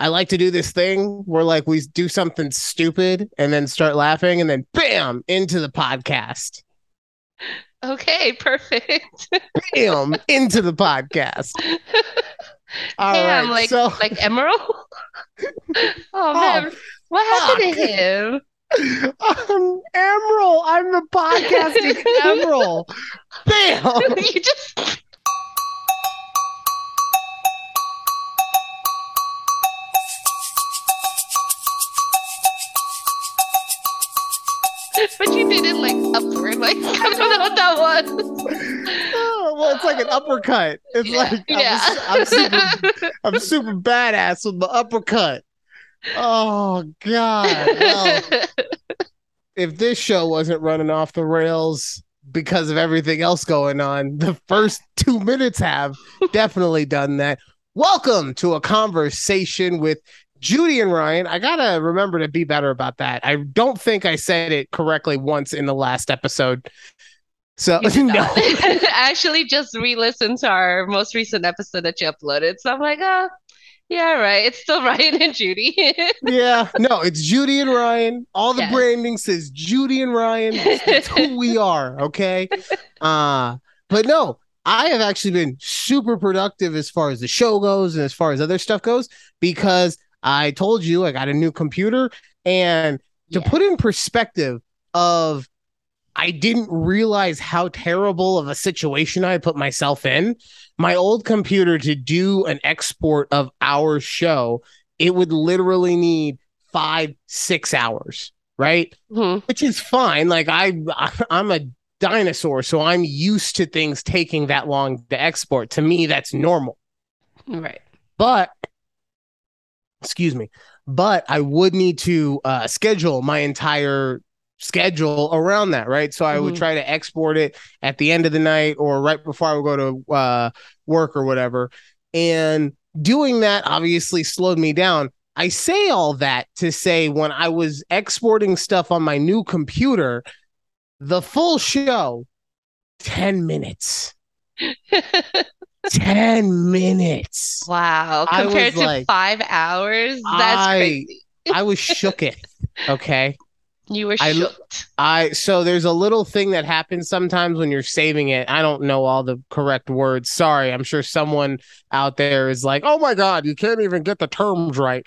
I like to do this thing where like we do something stupid and then start laughing and then bam into the podcast. Okay, perfect. Bam into the podcast. All Damn, right, like so like Emeril. Oh, oh man, what happened to him? I'm Emeril. I'm the podcasting Emeril. Bam. you just like I don't know what that was. Oh, well, it's like an uppercut. It's Yeah, like I'm, yeah. I'm super, I'm super badass with the uppercut. Oh God! Well, if this show wasn't running off the rails because of everything else going on, the first two minutes have definitely done that. Welcome to a conversation with Judy and Ryan. I gotta remember to be better about that. I don't think I said it correctly once in the last episode. So no. I actually just re-listened to our most recent episode that you uploaded. So I'm like, oh, yeah, right. It's still Ryan and Judy. yeah, no, it's Judy and Ryan. All the Yes. branding says Judy and Ryan. That's, that's who we are, okay? Uh, but no, I have actually been super productive as far as the show goes and as far as other stuff goes because I told you I got a new computer and to Yeah. put in perspective of I didn't realize how terrible of a situation I put myself in. My old computer to do an export of our show, it would literally need five, six hours, right? Mhm. Which is fine. Like I, I'm a dinosaur, so I'm used to things taking that long to export. To me, that's normal. Right. But excuse me, but I would need to uh, schedule my entire schedule around that, right? So I would Mhm. try to export it at the end of the night or right before I would go to uh, work or whatever. And doing that obviously slowed me down. I say all that to say when I was exporting stuff on my new computer, the full show, 10 minutes. 10 minutes. wow. Compared to like- five hours, that's I- crazy. I was shooketh. Okay. You were I- shooked. I so there's a little thing that happens sometimes when you're saving it. I don't know all the correct words. Sorry. I'm sure someone out there is like, "Oh my god, you can't even get the terms right."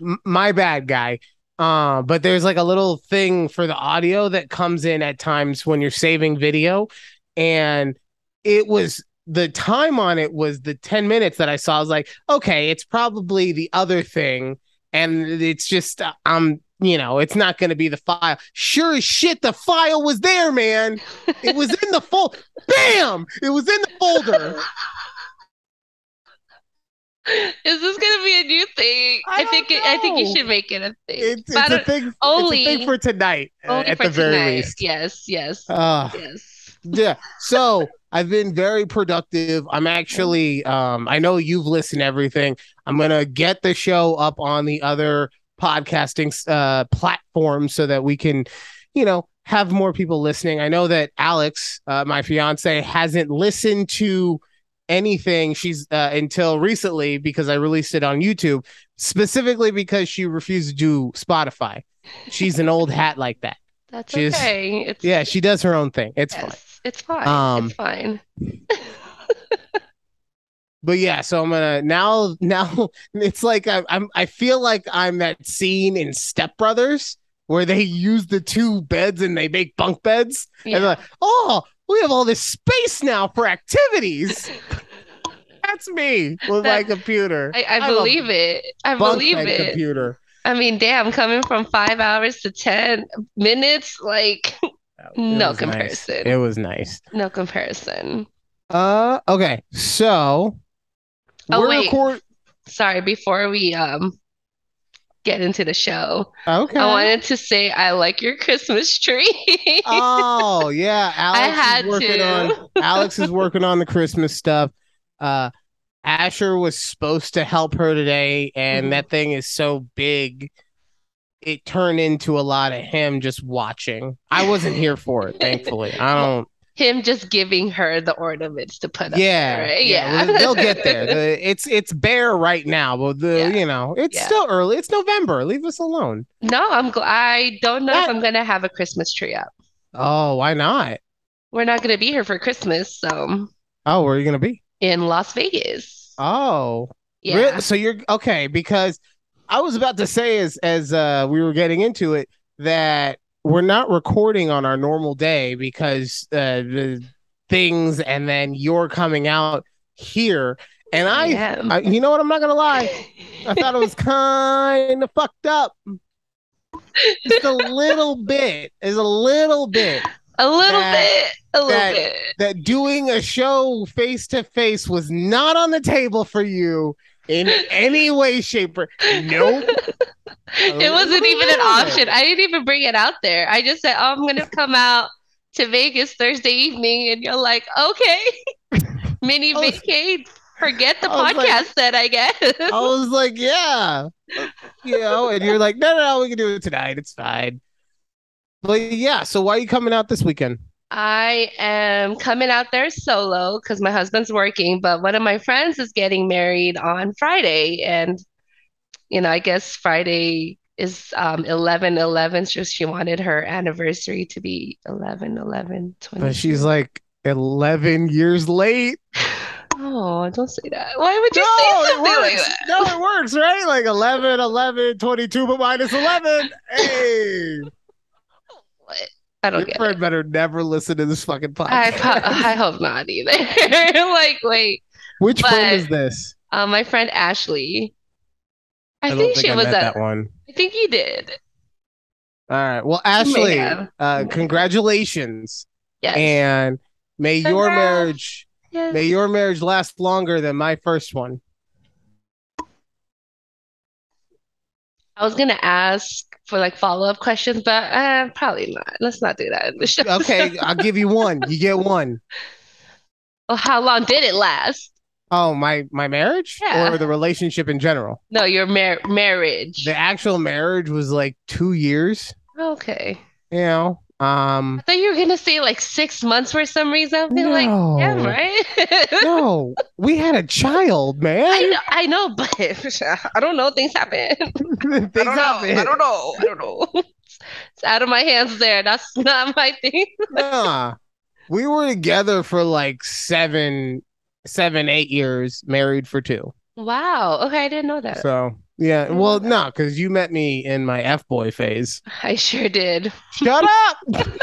M- my bad, guy. Uh, but there's like a little thing for the audio that comes in at times when you're saving video and it was the time on it was the 10 minutes that I saw. I was like, "Okay, it's probably the other thing." And it's just uh, I'm you know, it's not going to be the file. Sure as shit, the file was there, man. It was in the folder. Bam! It was in the folder. Is this gonna be a new thing? I I, think it, I think you should make it a thing. It's, it's a don't- thing. only- it's a thing for tonight, uh, only at for the very tonight. least. Yes, yes, Uh, yes. yeah. So I've been very productive. I'm actually, um, I know you've listened to everything. I'm gonna get the show up on the other podcasting uh platforms so that we can, you know, have more people listening. I know that Alex, uh, my fiance, hasn't listened to anything she's uh, until recently because I released it on YouTube, specifically because she refused to do Spotify. She's an old hat like that. That's She's- okay. It's Yeah, she does her own thing. It's fine. it's fine. Um, it's fine. but yeah so i'm gonna now now it's like I, i'm i feel like i'm that scene in step brothers where they use the two beds and they make bunk beds yeah. and they're like oh we have all this space now for activities that's me with my computer I, I believe it. I believe it. computer I mean, damn, coming from five hours to ten minutes, like No was nice. comparison. it was nice no comparison. uh okay so Oh, we're wait. record- Sorry, before we um get into the show, okay I wanted to say I like your Christmas tree. Oh yeah, Alex had is working to. on Alex is working on the Christmas stuff. Uh Asher was supposed to help her today, and Mhm. that thing is so big, it turned into a lot of him just watching. I wasn't here for it, thankfully. I don't him just giving her the ornaments to put up. Yeah, there, right? yeah, well, they'll get there. The- it's it's bare right now, but the Yeah. you know it's Yeah. still early. It's November. Leave us alone. no, I'm. Gl- I don't know if I'm gonna have a Christmas tree up. Oh, why not? We're not gonna be here for Christmas, so Oh, where are you gonna be? In Las Vegas. Oh, Yeah. Really? So you're okay because I was about to say as as uh we were getting into it that we're not recording on our normal day because uh the things and then you're coming out here and I. I you know what I'm not gonna lie I thought it was kind of fucked up just a little bit is a little bit a little that- bit, a little that- bit. that doing a show face to face was not on the table for you in any way, shape, or nope. It wasn't even an option. I didn't even bring it out there. I just said, "Oh, I'm gonna come out to Vegas Thursday evening," and you're like, "Okay, mini vacate. Forget the like- podcast then, I guess." I was like, yeah, you know, and you're like, no, no, no, we can do it tonight. It's fine. But yeah, so why are you coming out this weekend? I am coming out there solo because my husband's working, but one of my friends is getting married on Friday, and you know, I guess Friday is um 11 11 so she wanted her anniversary to be 11 11 But she's like 11 years late. Oh, don't say that. Why would you no, say something like that? No, it works, right? Like 11, 11, 22, but minus 11. Hey? I don't your get friend it. better never listen to this fucking podcast. pro- I hope not either. Like, wait, Which friend is this? uh, my friend Ashley. I, don't think think she I was at. that one. I think you did. All right. Well, Ashley, uh, congratulations, Yes. and may your marriage yes. may your marriage last longer than my first one. I was gonna ask for like follow-up questions, but uh, probably not. Let's not do that in the show. Okay, I'll give you one. You get one. Well, how long did it last? Oh, my my marriage Yeah. or the relationship in general. No, your mar- marriage. The actual marriage was like two years. Okay. You know, um, I thought you were gonna say like six months for some reason. Thinking like, yeah, No. right? no, we had a child, man. I know, I know, but I don't know. Things happen. Things I don't know. happen. I don't know. I don't know. It's out of my hands there. That's not my thing. Nah, we were together for like seven, seven, eight years, married for two. Wow. Okay, I didn't know that. So yeah, well, no, because you met me in my f boy phase. I sure did. Shut up!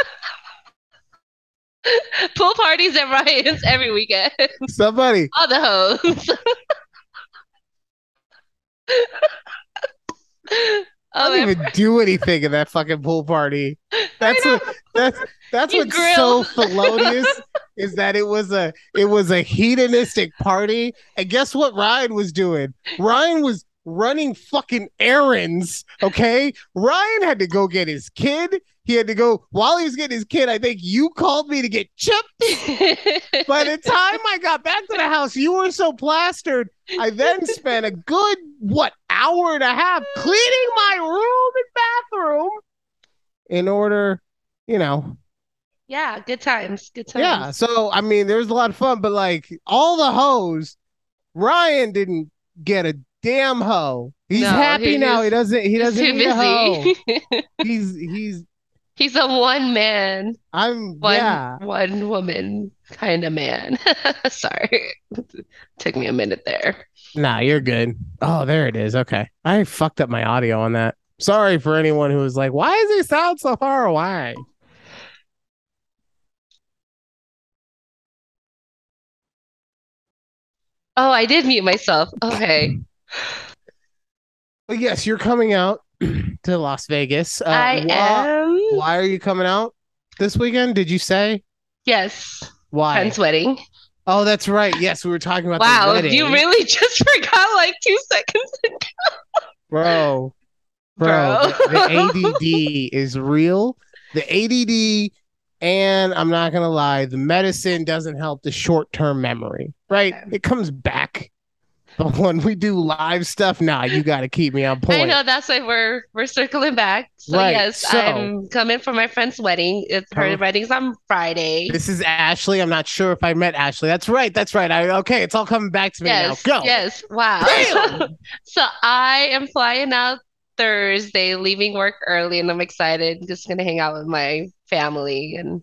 Pool parties at Ryan's every weekend. Somebody, All the hoes. I Oh, didn't even do anything in that fucking pool party. That's what that's that's You what's so felonious is that it was a it was a hedonistic party. And guess what Ryan was doing? Ryan was running fucking errands. Okay. Ryan had to go get his kid. He had to go while he was getting his kid. I think you called me to get chipped. By the time I got back to the house, you were so plastered. I then spent a good what hour and a half cleaning my room and bathroom in order, you know. yeah, good times. Good times. Yeah. So I mean, there was a lot of fun, but like all the hoes, Ryan didn't get a damn hoe. He's No, happy he- now. He doesn't. He doesn't too need a hoe. busy. He's he's. He's a one man, I'm one yeah. one woman kind of man. Sorry. Took me a minute there. Nah, you're good. Oh, there it is. Okay. I fucked up my audio on that. Sorry for anyone who was like, why does he sound so far away? Oh, I did mute myself. Okay. But yes, you're coming out to Las Vegas. Uh, I why, am. why are you coming out this weekend? Did you say? Yes. Why? Friend's wedding. Oh, that's right. Yes, we were talking about the Wow, you really just forgot like two seconds ago. bro, bro, Bro. The, the ADD is real. The ADD, and I'm not gonna lie, the medicine doesn't help the short term memory. Right? Okay. It comes back. But when we do live stuff, nah, you got to keep me on point. I know that's why we're we're circling back. So Right, yes, so- I'm coming for my friend's wedding. It's her Huh. Oh. wedding's on Friday. This is Ashley. I'm not sure if I met Ashley. That's right. That's right. I okay. It's all coming back to me Yes, now. Go. yes. Wow. So I am flying out Thursday, leaving work early, and I'm excited. Just gonna hang out with my family and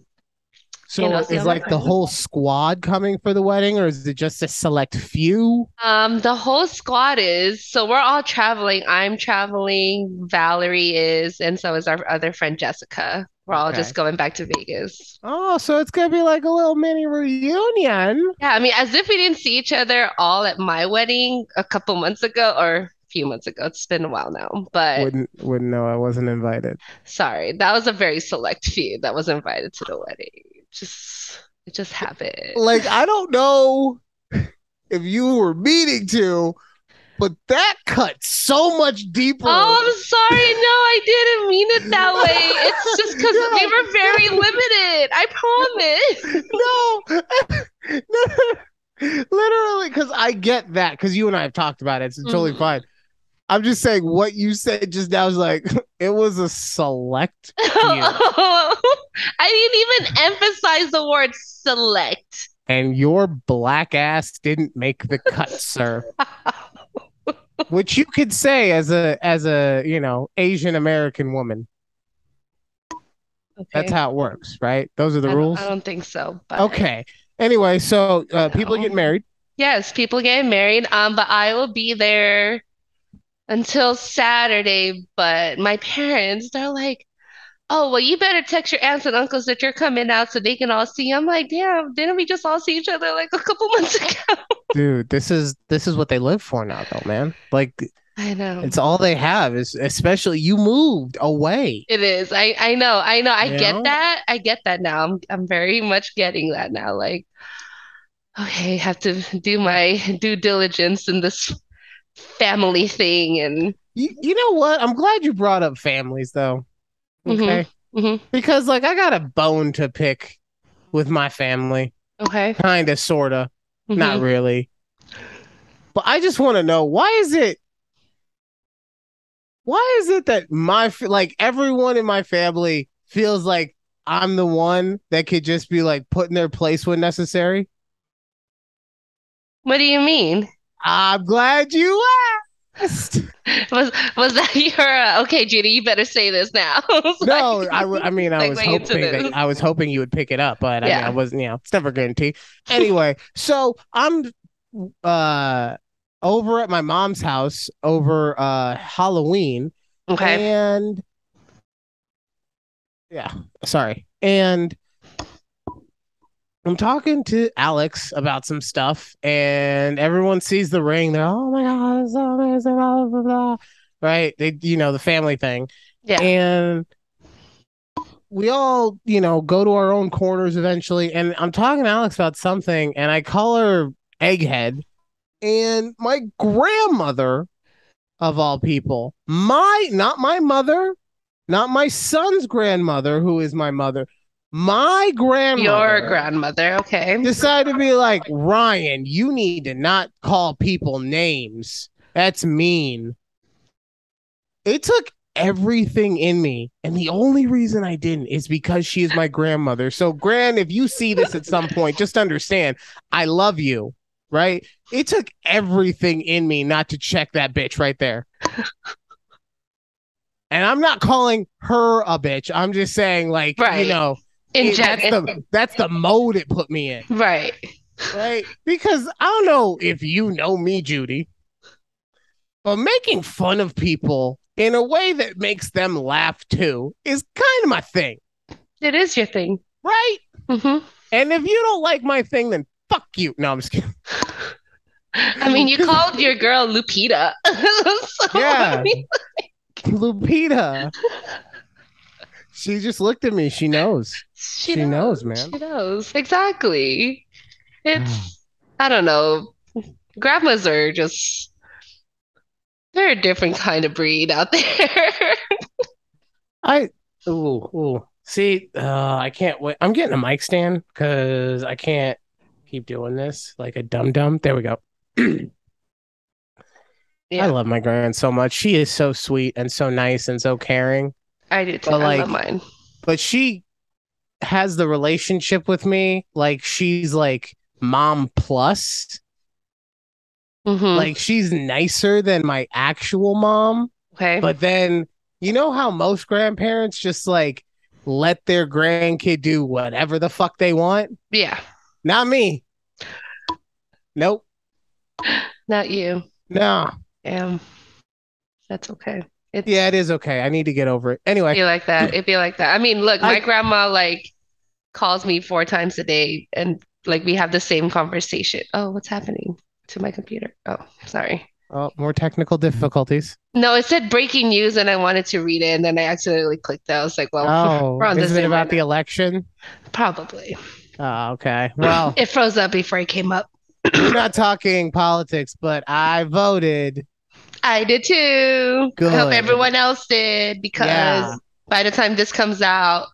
So You know, is like the whole squad coming for the wedding, or is it just a select few? Um, the whole squad is, so we're all traveling. I'm traveling, Valerie is, and so is our other friend Jessica. We're all Okay. just going back to Vegas. Oh, so it's gonna be like a little mini reunion. Yeah, I mean, as if we didn't see each other all at my wedding a couple months ago or a few months ago. It's been a while now, but Wouldn't wouldn't know. I wasn't invited. sorry, that was a very select few that was invited to the wedding. Just, it just happened. Like I don't know if you were meaning to, but that cut so much deeper. Oh, I'm sorry. No, I didn't mean it that way. It's just because we were very limited. I promise. no, no, literally, because I get that. Because you and I have talked about it. It's totally Mhm. fine. I'm just saying what you said just now is like it was a select. I didn't even emphasize the word select. and your black ass didn't make the cut, sir. Which you could say as a as a you know Asian American woman. That's how it works, right? Those are the I rules. I don't think so. But Okay. Anyway, so uh, people get married. yes, people getting married. Um, but I will be there until Saturday. But my parents, they're like, "Oh, well, you better text your aunts and uncles that you're coming out so they can all see." I'm like, "Damn, didn't we just all see each other like a couple months ago?" Dude, this is this is what they live for now, though, man. Like I know. it's all they have. Is especially you moved away. It is. I I know. I know. I You get know? that. I get that now. I'm I'm very much getting that now. Like, okay, have to do my due diligence in this family thing and You, you know what? I'm glad you brought up families, though. Mhm. Okay, Mhm. because like I got a bone to pick with my family, okay. kind of, sorta. Not Mhm. really. But I just want to know why is it why is it that my like everyone in my family feels like I'm the one that could just be like put in their place when necessary? What do you mean? I'm glad you asked. Was was that your uh, okay, Judy? You better say this now. It's No, like- I, w- I mean I was hoping that I was hoping you would pick it up, but I, mean, Yeah. I wasn't. You know, it's never guaranteed. Anyway, so I'm uh over at my mom's house over uh Halloween. okay. And yeah, sorry. And I'm talking to Alex about some stuff, and everyone sees the ring. They're, oh my god, it's so amazing, blah, blah, blah. Right? They, you know, the family thing. Yeah. And we all, you know, go to our own corners eventually. And I'm talking to Alex about something, and I call her Egghead. And my grandmother, of all people, my not my mother, not my son's grandmother, who is my mother, my grandmother. Your grandmother. Okay. decided to be like Ryan. You need to not call people names. That's mean. It took everything in me, and the only reason I didn't is because she is my grandmother. So, Gran, if you see this at some point, just understand I love you. Right? It took everything in me not to check that bitch right there. And I'm not calling her a bitch. I'm just saying, like, you know, In that's the that's the mode it put me in, Right. right? Because I don't know if you know me, Judy, but making fun of people in a way that makes them laugh too is kind of my thing, It is your thing. right? hmm And if you don't like my thing, then fuck you. No, I'm just kidding. I mean, you called your girl Lupita. So, Yeah. I mean, Lupita. She just looked at me. She knows. She, She knows, man. She knows. Exactly. It's, I don't know. Grandmas are just, they're a different kind of breed out there. I ooh ooh. See, uh, I can't wait. I'm getting a mic stand because I can't keep doing this like a dum dum. There we go. Yeah. I love my grand so much. She is so sweet and so nice and so caring. I do too. But, I love like, mine. But she has the relationship with me like she's like mom plus. Mhm. Like she's nicer than my actual mom. okay. But then you know how most grandparents just like let their grandkid do whatever the fuck they want? yeah. Not me. Nope. Not you. No. Yeah. That's okay. It's Yeah, it is okay. I need to get over it. Anyway, be like that. It'd be like that. I mean, look, my I- grandma like calls me four times a day and like we have the same conversation. Oh, what's happening to my computer? Oh, sorry. oh, more technical difficulties. No, it said breaking news and I wanted to read it and then I accidentally clicked it. I was like, well, Oh, we're on is it about right the now. election? Probably. Oh, okay. Well, It froze up before I came up. we're not talking politics, but I voted. I did too. I hope everyone else did because Yeah. by the time this comes out,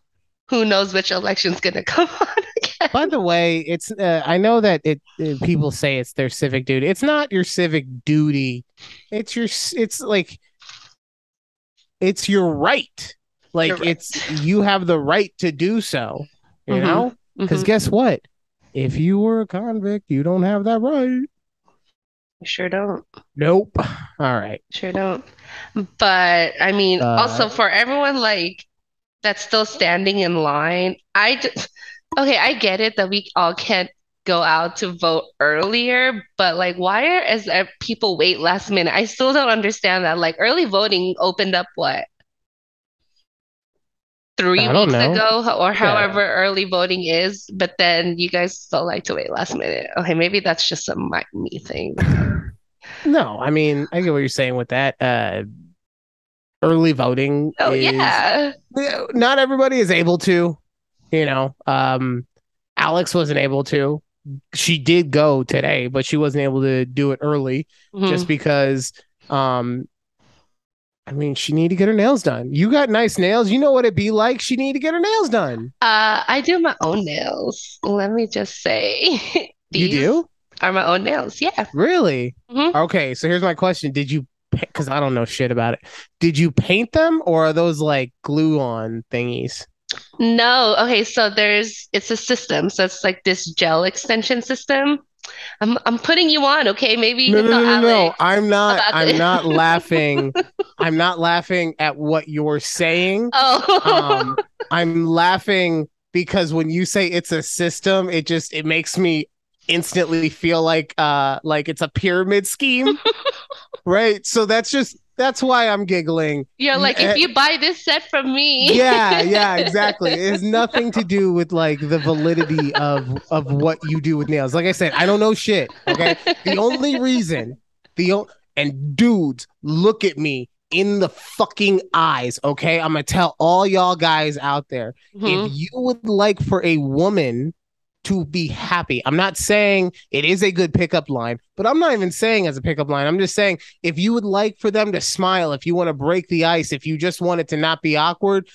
who knows which election's gonna come on again. By the way, it's uh, I know that it uh, people say it's their civic duty. It's not your civic duty. It's your it's like it's your right. Like right. it's you have the right to do so. You Mhm. know? Because Mhm. guess what? If you were a convict, you don't have that right. Sure don't. Nope. All right. Sure don't. But I mean, Uh, also for everyone like that's still standing in line, I just okay, I get it that we all can't go out to vote earlier, but like why are as people wait last minute? I still don't understand that. Like early voting opened up what? Three weeks know. ago, or Yeah. however early voting is, but then you guys still like to wait last minute. Okay, maybe that's just a my, me thing. No, I mean, I get what you're saying with that. Uh early voting Oh is yeah. Yeah, not everybody is able to you know um alex wasn't able to she did go today but she wasn't able to do it early Mhm. just because um i mean she need to get her nails done you got nice nails you know what it'd be like she need to get her nails done Uh, I do my own nails. Let me just say, you do are my own nails. Yeah. really Mhm. okay so here's my question did you because i don't know shit about it did you paint them or are those like glue on thingies No. Okay. So there's it's a system. So it's like this gel extension system. I'm I'm putting you on. Okay. Maybe no, no, no, no, no. I'm not. I'm not laughing. I'm not laughing at what you're saying. Oh. Um, I'm laughing because when you say it's a system, it just it makes me instantly feel like uh like it's a pyramid scheme, right? So that's just that's why I'm giggling. You're like, eh, if you buy this set from me. Yeah, yeah, exactly. It has nothing to do with like the validity of of what you do with nails. Like I said, I don't know shit. Okay, the only reason the o- and dudes look at me in the fucking eyes okay i'm gonna tell all y'all guys out there Mhm. if you would like for a woman to be happy i'm not saying it is a good pickup line but i'm not even saying as a pickup line i'm just saying if you would like for them to smile if you want to break the ice if you just want it to not be awkward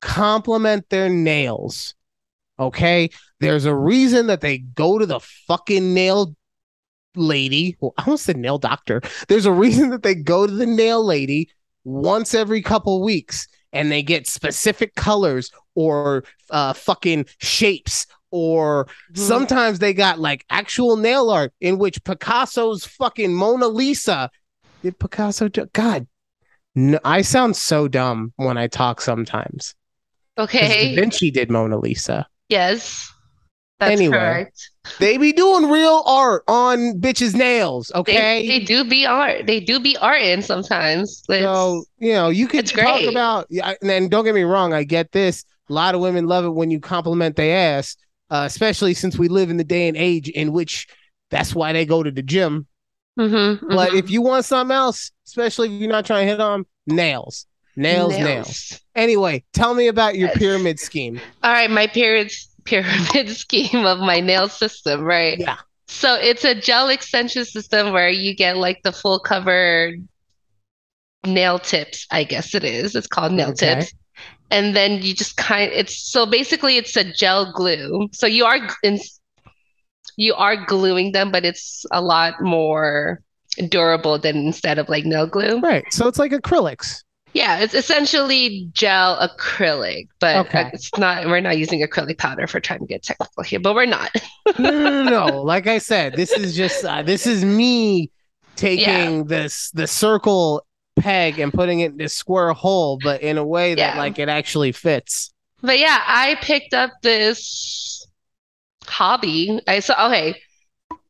compliment their nails okay there's a reason that they go to the fucking nail lady. Well, I almost said nail doctor. There's a reason that they go to the nail lady once every couple weeks and they get specific colors or uh, fucking shapes or Mhm. sometimes they got like actual nail art in which Picasso's fucking Mona Lisa did Picasso do- God no, I sound so dumb when I talk sometimes. Okay. Da Vinci did Mona Lisa. Yes. That's Anyway, correct. They be doing real art on bitches' nails, okay? they do be art. They do be art in sometimes. It's, So you know, you could it's talk great. about, and then don't get me wrong, I get this. A lot of women love it when you compliment their ass, uh, especially since we live in the day and age in which that's why they go to the gym. Mhm, But mhm. if you want something else, especially if you're not trying to hit on nails, nails, nails. Anyway, tell me about your pyramid scheme. All right, my pyramid pyramid scheme of my nail system, right? Yeah. So it's a gel extension system where you get like the full cover nail tips, I guess it is. It's called nail Okay. tips. And then you just kind it's so basically it's a gel glue. So you are in, you are gluing them, but it's a lot more durable than instead of like nail glue. Right. So it's like acrylics. Yeah, it's essentially gel acrylic, but Okay. it's not. We're not using acrylic powder for trying to get technical here, but we're not. No, no, no, no. Like I said, this is just uh, this is me taking this the circle peg and putting it in this square hole, but in a way that Yeah. like it actually fits. But yeah, I picked up this hobby. I saw, okay,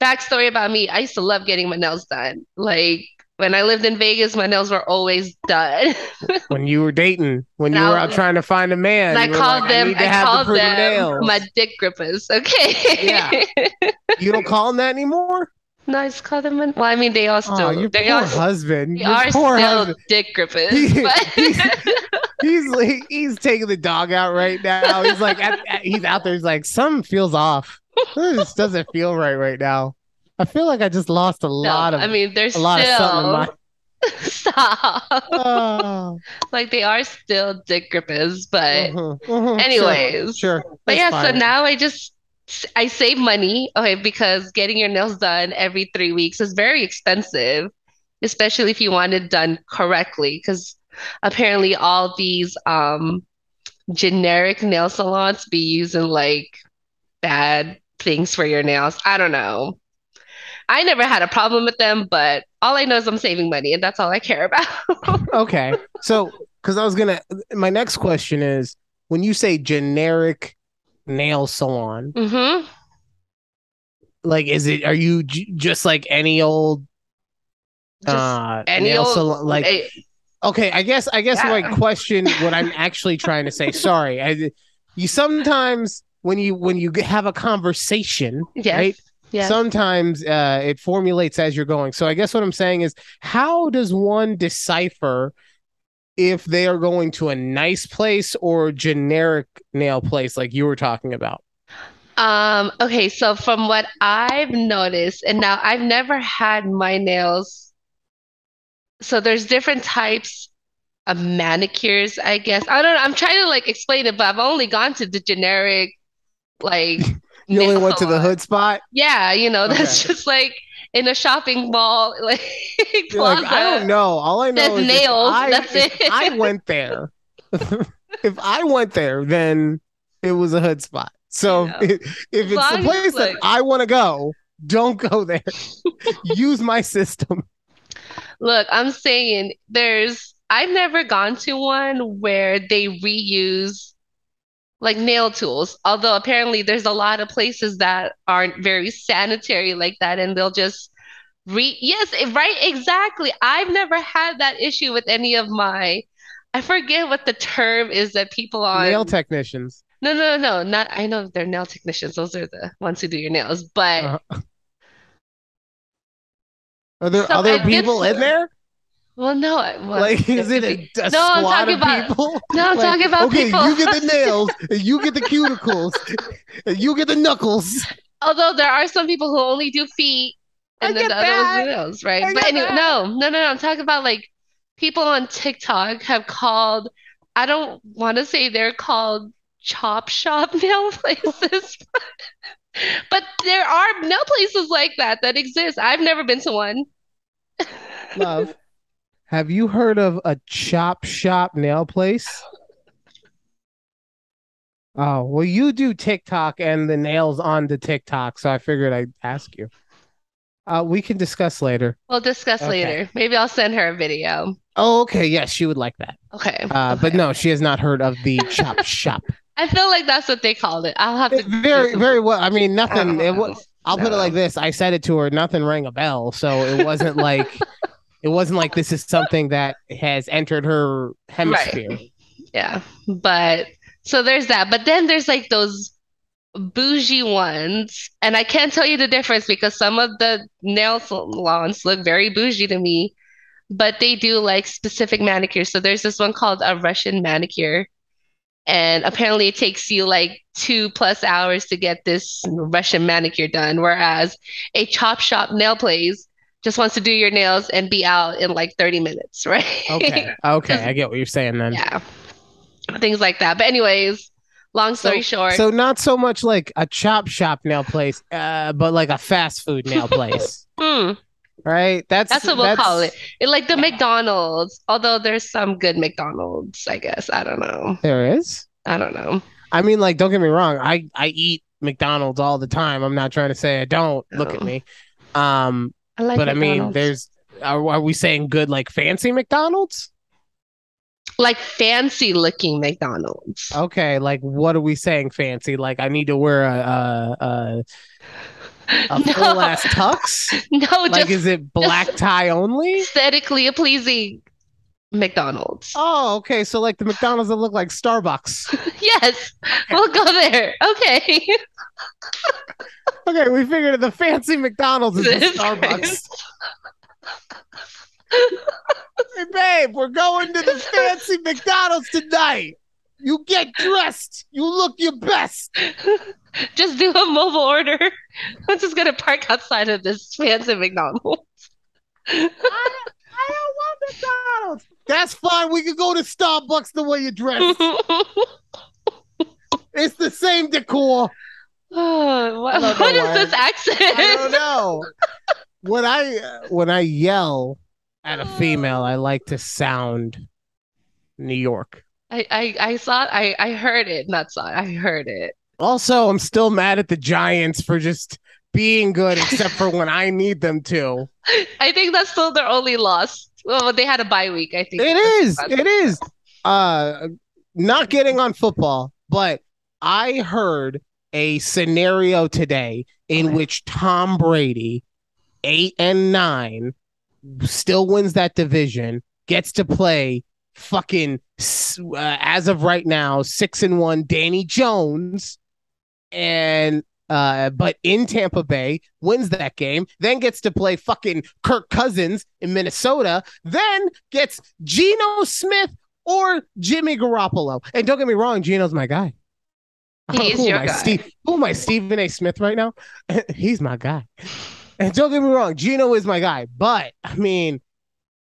backstory about me. I used to love getting my nails done. Like when I lived in Vegas, my nails were always done. When you were dating, when you were out trying to find a man, I called like, them, I I, called the them nails. my dick grippers. Okay. Yeah. You don't call them that anymore. No, I just call them, my- well, I mean, they all still, Oh, your they poor all, husband. they Your are poor still husband. dick grippers. He- but He's like, he's taking the dog out right now. He's like, at, at- he's out there. He's like, something feels off. This doesn't feel right right now. I feel like I just lost a no, lot of I mean, there's a lot of something in my. stop. Oh, Like they are still dick grippers, but mhm, sure, anyways. sure. But that's yeah, so now I just I save money, okay, because getting your nails done every three weeks is very expensive, especially if you want it done correctly, because apparently all these um generic nail salons be using like bad things for your nails. I don't know. I never had a problem with them, but all I know is I'm saving money, and that's all I care about. Okay, so because I was gonna, my next question is, when you say generic nail salon, hmm like, is it? Are you j- just like any old? Just uh, any nail old- salon, like Eh, Okay, I guess I guess Yeah. my question, what I'm actually trying to say. Sorry, I, you sometimes when you when you have a conversation, yes, right? yes. Sometimes uh, it formulates as you're going. So I guess what I'm saying is, how does one decipher if they are going to a nice place or generic nail place like you were talking about? Um, okay, so from what I've noticed, and now I've never had my nails. So there's different types of manicures, I guess. I don't know. I'm trying to like explain it, but I've only gone to the generic, like, You only went to the hood spot. Yeah, you know, that's Okay. just like in a shopping mall, like You're like, I don't know. All I know is nails, I, that's if it. I went there. if I went there, then it was a hood spot. So Yeah. if, if it's the place it's that I want to go, don't go there. Use my system. Look, I'm saying there's, I've never gone to one where they reuse like nail tools, although apparently there's a lot of places that aren't very sanitary like that, and they'll just re, yes, right, exactly. I've never had that issue with any of my, I forget what the term is that people on, Nail technicians. no, no, no, not, I know they're nail technicians, those are the ones who do your nails, but Uh-huh. Are there So other people in there? Well, no, well, Like, is it a, a No, I'm talking of about- people? No, I'm Like, talking about okay, people. you get the nails, and you get the cuticles, and you get the knuckles. Although there are some people who only do feet and I then the other ones do nails, right? I But anyway, that. no, no, no, no. I'm talking about like people on TikTok have called, I don't want to say they're called chop shop nail places, but there are nail places like that that exist. I've never been to one. Love. Have you heard of a chop shop nail place? Oh, well, you do TikTok and the nails on the TikTok, so I figured I'd ask you. Uh, we can discuss later. We'll discuss Okay. later. Maybe I'll send her a video. Oh, okay. Yes, she would like that. Okay. Uh, but no, she has not heard of the chop shop. I feel like that's what they called it. I'll have to Very, very well. I mean, nothing. I It don't wa- know. I'll put it like this: I said it to her. Nothing rang a bell, so it wasn't like it wasn't like this is something that has entered her hemisphere. Right. Yeah, but so there's that. But then there's like those bougie ones, and I can't tell you the difference because some of the nail salons look very bougie to me, but they do like specific manicures. So there's this one called a Russian manicure, and apparently it takes you like two plus hours to get this Russian manicure done, whereas a chop shop nail place just wants to do your nails and be out in like 30 minutes, right? Okay, okay, I get what you're saying then. Yeah. Things like that. But anyways, long story So- short, So not so much like a chop shop nail place, uh, but like a fast food nail place. hmm, right? That's That's what we'll that's- call it. It like the Yeah. McDonald's, although there's some good McDonald's, I guess. I don't know. There is. I don't know. I mean, like, don't get me wrong. I I eat McDonald's all the time. I'm not trying to say I don't. Look at Oh. me. Um, I like but I mean, there's. Are, are we saying good like fancy McDonald's? like fancy looking McDonald's. Okay, like what are we saying fancy? Like I need to wear a a a, a no, full ass tux? no, Like just is it black tie only? aesthetically pleasing McDonald's. Oh, okay. So like the McDonald's that look like Starbucks. Yes, we'll go there. Okay. Okay, we figured the fancy McDonald's is the Starbucks. Hey babe, we're going to the fancy McDonald's tonight. You get dressed. You look your best. just do a mobile order. I'm just gonna park outside of this fancy McDonald's. I don't want McDonald's. That's fine. We can go to Starbucks the way you dress. It's the same decor. Oh, what, what is why. this accent? I don't know. When I when I yell at a female, I like to sound New York. I, I, I saw I, I heard it, not saw it. I heard it. Also, I'm still mad at the Giants for just being good, except for when I need them to. I think that's still their only loss. Well, they had a bye week, I think. It is. It is. Uh, not getting on football, but I heard a scenario today in Okay. which Tom Brady, eight and nine, still wins that division, gets to play fucking uh, as of right now six and one Danny Jones, and uh, but in Tampa Bay wins that game, then gets to play fucking Kirk Cousins in Minnesota, then gets Geno Smith or Jimmy Garoppolo. And don't get me wrong, Geno's my guy. He who your am. Steve, who am I, Stephen A. Smith right now? He's my guy. And don't get me wrong, Geno is my guy. But I mean,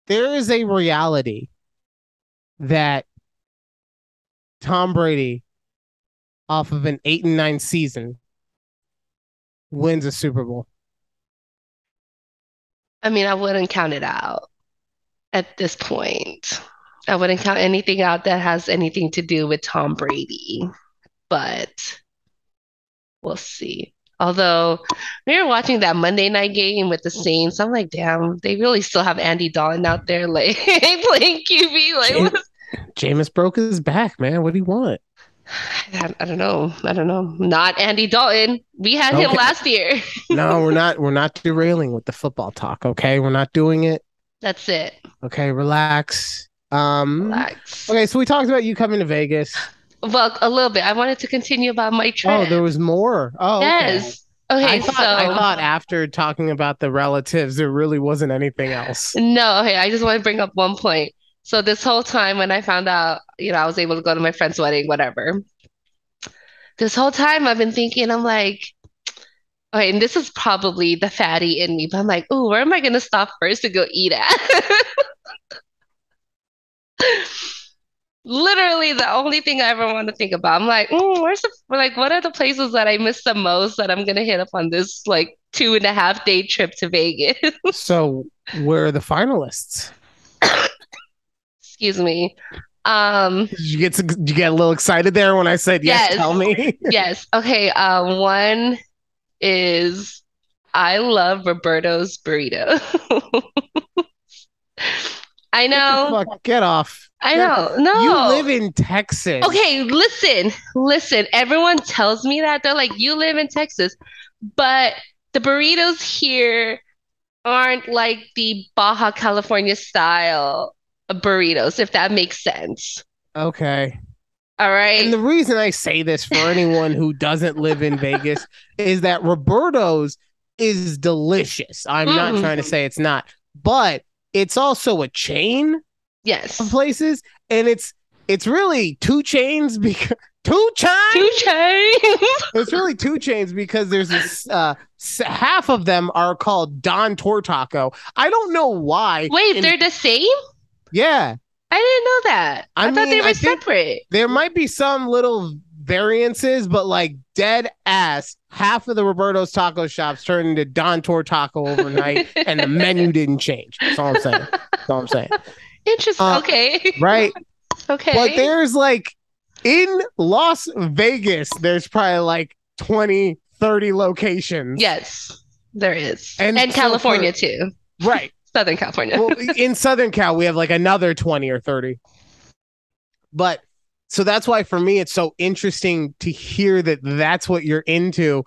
there is a reality that Tom Brady, off of an eight and nine season, wins a Super Bowl. I mean, I wouldn't count it out at this point. I wouldn't count anything out that has anything to do with Tom Brady, but we'll see. Although we were watching that Monday night game with the Saints, I'm like, damn, they really still have Andy Dalton out there like playing QB. Like, Jam- Jameis broke his back, man. What do you want? I, don't know. I don't know. Not Andy Dalton. We had him last year. No, we're not. We're not derailing with the football talk. Okay, we're not doing it. That's it. Okay, relax. Um. Relax. Okay, so we talked about you coming to Vegas. Well, a little bit. I wanted to continue about my trip. Oh, there was more. Oh, okay. Yes. Okay, I thought, so I thought after talking about the relatives, there really wasn't anything else. no, okay, I just want to bring up one point. So this whole time when I found out, you know, I was able to go to my friend's wedding, whatever. This whole time I've been thinking, I'm like, okay, and this is probably the fatty in me, but I'm like, oh, where am I gonna stop first to go eat at? Literally the only thing I ever want to think about. I'm like, mm, where's the like what are the places that I miss the most that I'm gonna hit up on this like two and a half day trip to Vegas? so, where are the finalists? Excuse me. Um, Did you get did you get a little excited there when I said yes? Yes. Tell me. yes. Okay. Um, one is I love Roberto's burrito. I know. Fuck, get off. I know. No. You live in Texas. Okay, listen, listen. Everyone tells me that. They're like, you live in Texas, but the burritos here aren't like the Baja California style burritos, if that makes sense. Okay. All right. And the reason I say this for anyone who doesn't live in Vegas is that Roberto's is delicious. I'm not Mm. trying to say it's not, but it's also a chain yes. of places, and it's it's really two chains because two chains. Two chains. It's really two chains because there's this uh s- half of them are called Don Tortaco. I don't know why. Wait, in- they're the same? Yeah. I didn't know that. I I, thought they were separate. There might be some little variances, but like dead ass, half of the Roberto's taco shops turned into Don Tortaco overnight, and the menu didn't change. That's all I'm saying. That's all I'm saying. Interesting. Uh, okay. Right. Okay. But there's like in Las Vegas, there's probably like 20, 30 locations. yes, there is. And And, so California for- too. Right. Southern California. well, in Southern Cal, we have like another 20 or 30. But so that's why for me, it's so interesting to hear that that's what you're into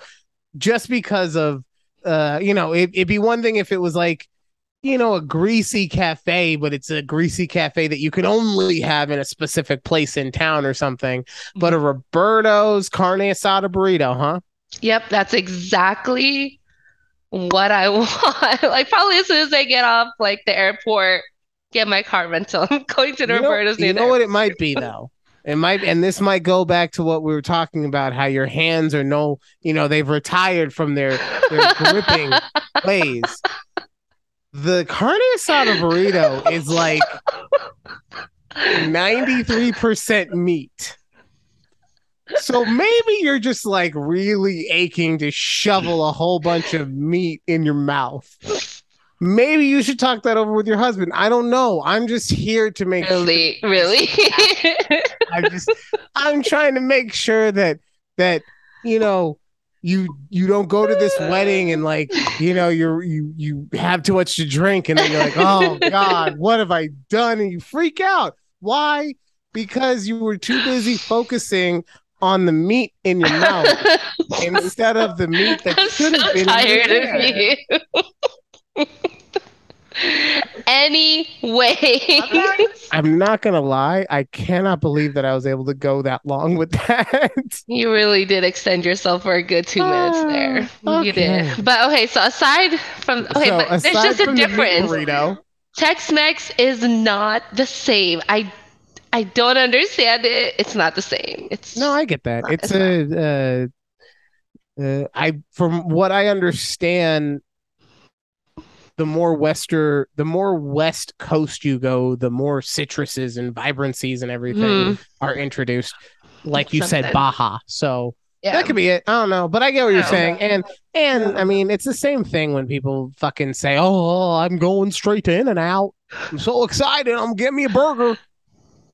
just because of, uh, you know, it, it'd be one thing if it was like, you know, a greasy cafe, but it's a greasy cafe that you can only have in a specific place in town or something. But a Roberto's carne asada burrito, huh? Yep, that's exactly what I want. like probably as soon as I get off like the airport, get my car rental. I'm going to the you know, Roberto's near you know what it might be though it might and this might go back to what we were talking about how your hands are no you know they've retired from their their gripping ways the carne asada burrito is like 93% meat so maybe you're just like really aching to shovel a whole bunch of meat in your mouth. Maybe you should talk that over with your husband. I don't know. I'm just here to make sure Really, really. I just I'm trying to make sure that that you know you you don't go to this wedding and like you know you're you you have too much to drink and then you're like oh god what have I done? And you freak out. Why? Because you were too busy focusing on the meat in your mouth instead of the meat that I'm should have so been in tired your of you. anyway, I'm not gonna lie I cannot believe that I was able to go that long with that you really did extend yourself for a good two minutes there. Ah, You did. But okay, so aside from okay, so but there's just a from the difference. burrito Tex-Mex is not the same. I I don't understand it. It's not the same. It's No, I get that. not- It's it's a uh, uh, I from what I understand, the more wester, the more west coast you go, the more citruses and vibrancies and everything Mm. are introduced. Like you said. Baja. So yeah. that could be it. I don't know, but I get what you're saying. And and I mean, it's the same thing when people fucking say, "Oh, I'm going straight to In and Out. I'm so excited. I'm getting me a burger."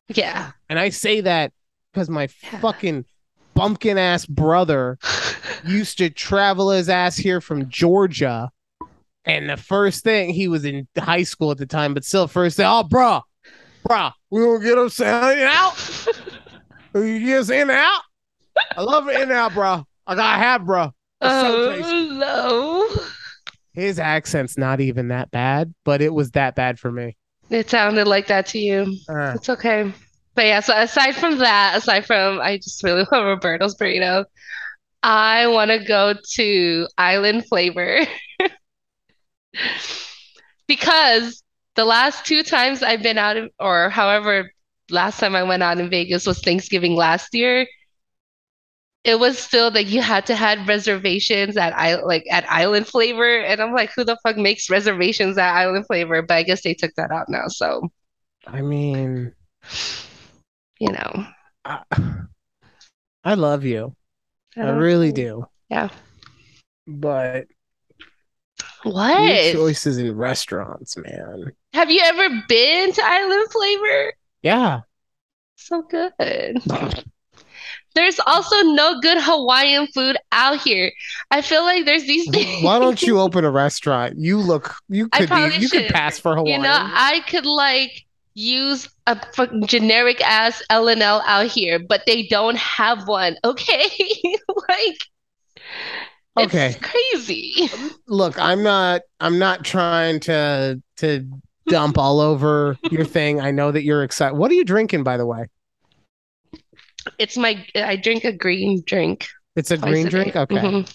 Yeah. And I say that because my Yeah. fucking bumpkin ass brother used to travel his ass here from Georgia. And the first thing he was in high school at the time, but still first thing, oh bruh, bruh, we gonna get us in out. You get us in and out. I love it in and out, bro. I gotta have, bro. It's. Oh no. His accent's not even that bad, but it was that bad for me. It sounded like that to you. Uh, It's okay. But yeah, so aside from that, aside from I just really love Roberto's burrito, I want to go to Island Flavor because the last two times I've been out in, or however, last time I went out in Vegas was Thanksgiving last year. It was still that you had to have reservations at I like at Island Flavor, and I'm like, who the fuck makes reservations at Island Flavor? But I guess they took that out now, so I mean, you know. I, I love you. I don't- really do. Yeah. But What? Choices in restaurants, man. Have you ever been to Island Flavor? Yeah. So good. There's also no good Hawaiian food out here. I feel like there's these things. Why don't you open a restaurant? You look. You could be. You could pass for Hawaiian. You know, I could like use a fucking generic ass L and L out here, but they don't have one. Okay, like it's Okay. crazy. look, I'm not. I'm not trying to to dump all over your thing. I know that you're excited. What are you drinking, by the way? It's my I drink a green drink. It's a green drink. Okay. Mhm.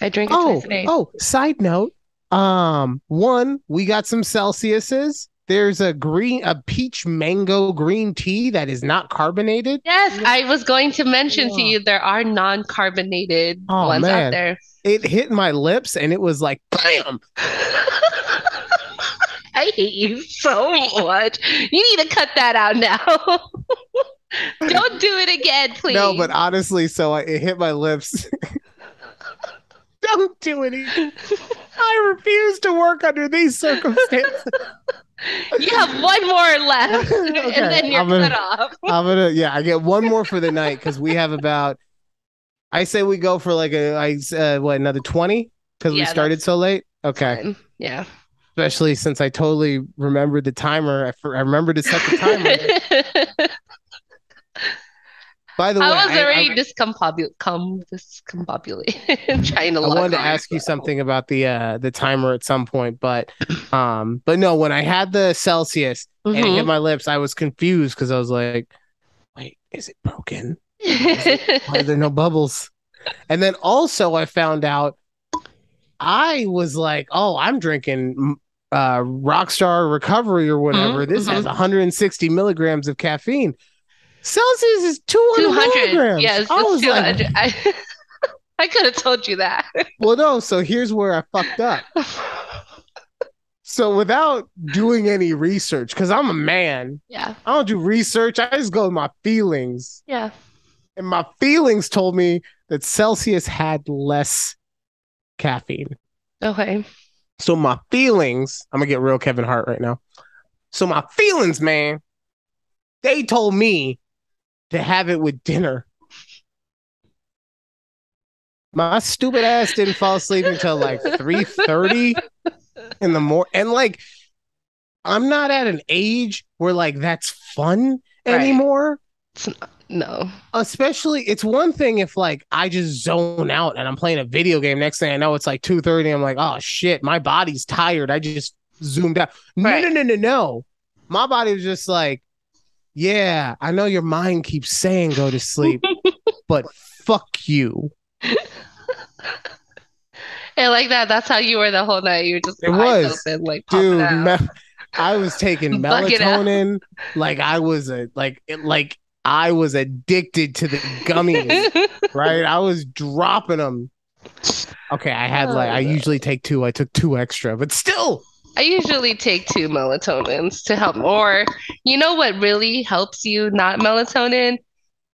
I drink Oh, twice a day. oh. Side note. Um, one, we got some Celsiuses. There's a green, a peach mango green tea that is not carbonated. Yes, I was going to mention to you there are non-carbonated Oh, ones man. out there. It hit my lips and it was like, bam. I hate you so much. You need to cut that out now. Don't do it again, please. No, but honestly, so I, it hit my lips. Don't do it. I refuse to work under these circumstances. you have one more left, Okay, and then you're I'm gonna- cut off. I'm gonna, yeah, I get one more for the night because we have about. I say we go for like a, I uh, what another twenty because we started so late. Okay, Fine. Yeah. especially since I totally remembered the timer. I, for, I remembered to set the timer. By the way, I was I- already I- discombobulated, com- discombobulated, trying to. I wanted to ask you so. something about the uh the timer at some point, but um, but no, when I had the Celsius and it hit my lips, I was confused because I was like, wait, is it broken? Why are there no bubbles? And then also I found out I was like, oh, I'm drinking uh Rockstar Recovery or whatever. Mhm, This has mhm. 160 milligrams of caffeine. Celsius is 200, Two hundred. milligrams. Yes, I was two like. I, I could have told you that. well, no. So here's where I fucked up. So without doing any research, because I'm a man, yeah. I don't do research. I just go with my feelings. Yeah. And my feelings told me that Celsius had less caffeine. Okay. So my feelings, I'm gonna get real Kevin Hart right now. So my feelings, man, they told me to have it with dinner. My stupid ass didn't fall asleep until like 3:30 in the morning. And like I'm not at an age where like that's fun Right. anymore No. especially it's one thing if like I just zone out and I'm playing a video game. Next thing I know, it's like two thirty. I'm like, oh shit, my body's tired. I just zoomed out. No, Right. no, no, no, no. My body was just like, yeah, I know your mind keeps saying go to sleep, but fuck you. And like that, that's how you were the whole night. You were just It was. open, like Dude, me- I was taking Bug it out. melatonin like I was a like it- like I was addicted to the gummies. right? I was dropping them. Okay, I had like I Oh, usually take two. I took two extra, but still. I usually take two melatonins to help. Or you know what really helps you not melatonin?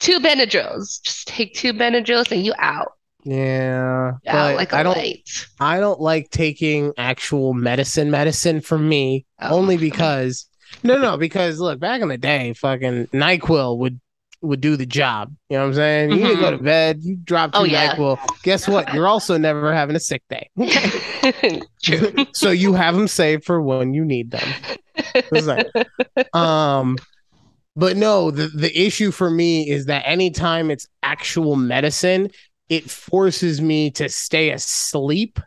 Two Benadryls. Just take two Benadryls and you out. Yeah, Out like a I don't. light. I don't like taking actual medicine. Medicine for me Oh. only because no, no, because look, back in the day, fucking Nyquil would would do the job. You know what I'm saying? You need to go to bed. You drop two Oh, yeah. Nyquil. Guess what? You're also never having a sick day. True. so you have them saved for when you need them. Like- um but no the the issue for me is that anytime it's actual medicine it forces me to stay asleep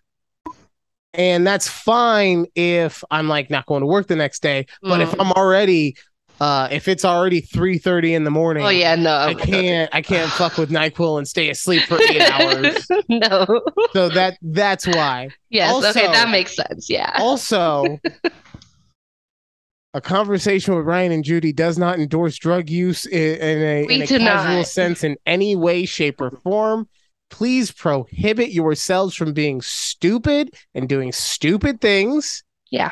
and that's fine if i'm like not going to work the next day but if Mm. i'm already uh if it's already 3:30 in the morning Oh yeah, no. i can't i can't fuck with nyquil and stay asleep for 8 hours no. so that that's why Yes. okay, that makes sense. Yeah. also, a conversation with Ryan and Judy does not endorse drug use in, in a, in a casual not. sense in any way, shape, or form. Please prohibit yourselves from being stupid and doing stupid things. Yeah.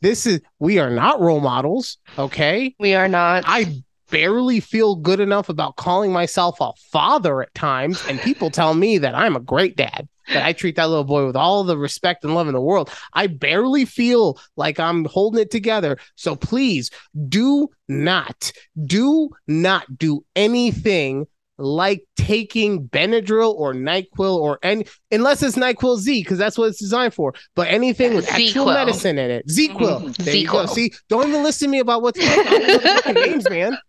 This is we are not role models, okay? We are not. I barely feel good enough about calling myself a father at times, and people tell me that I'm a great dad, that I treat that little boy with all the respect and love in the world. I barely feel like I'm holding it together. So please do not, do not do anything like taking Benadryl or NyQuil or any, unless it's NyQuil Z, because that's what it's designed for. But anything with actual Z-Quil. medicine in it, Z-Quil. Mhm, There you go. See, don't even listen to me about what's I don't the fucking names, man.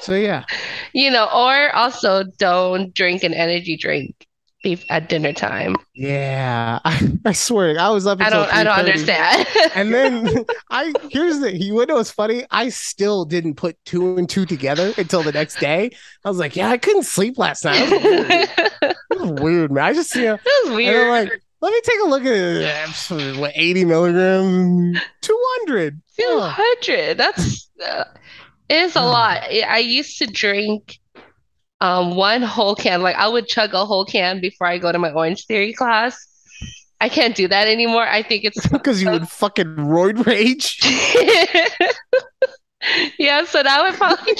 So yeah, you know, or also don't drink an energy drink be- at dinner time. yeah. I, I swear, I was up. I don't. I don't understand. And then I here's the you know what's funny? I still didn't put two and two together until the next day. I was like, yeah, I couldn't sleep last night. It was weird, It was weird, man. I just you know, was and I'm weird. like, let me take a look at it. What eighty milligrams, two hundred. Two hundred. That's uh, it's a lot. I used to drink um one whole can. Like I would chug a whole can before I go to my Orange Theory class. I can't do that anymore. I think it's because you would fucking roid rage. Yeah, so now I probably.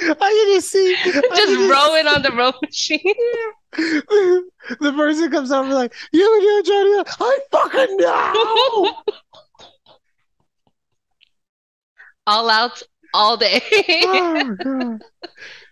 I just see just can rowing on the row machine. the person comes over like, you and you, Johnny. I fucking know. all out all day. oh, God.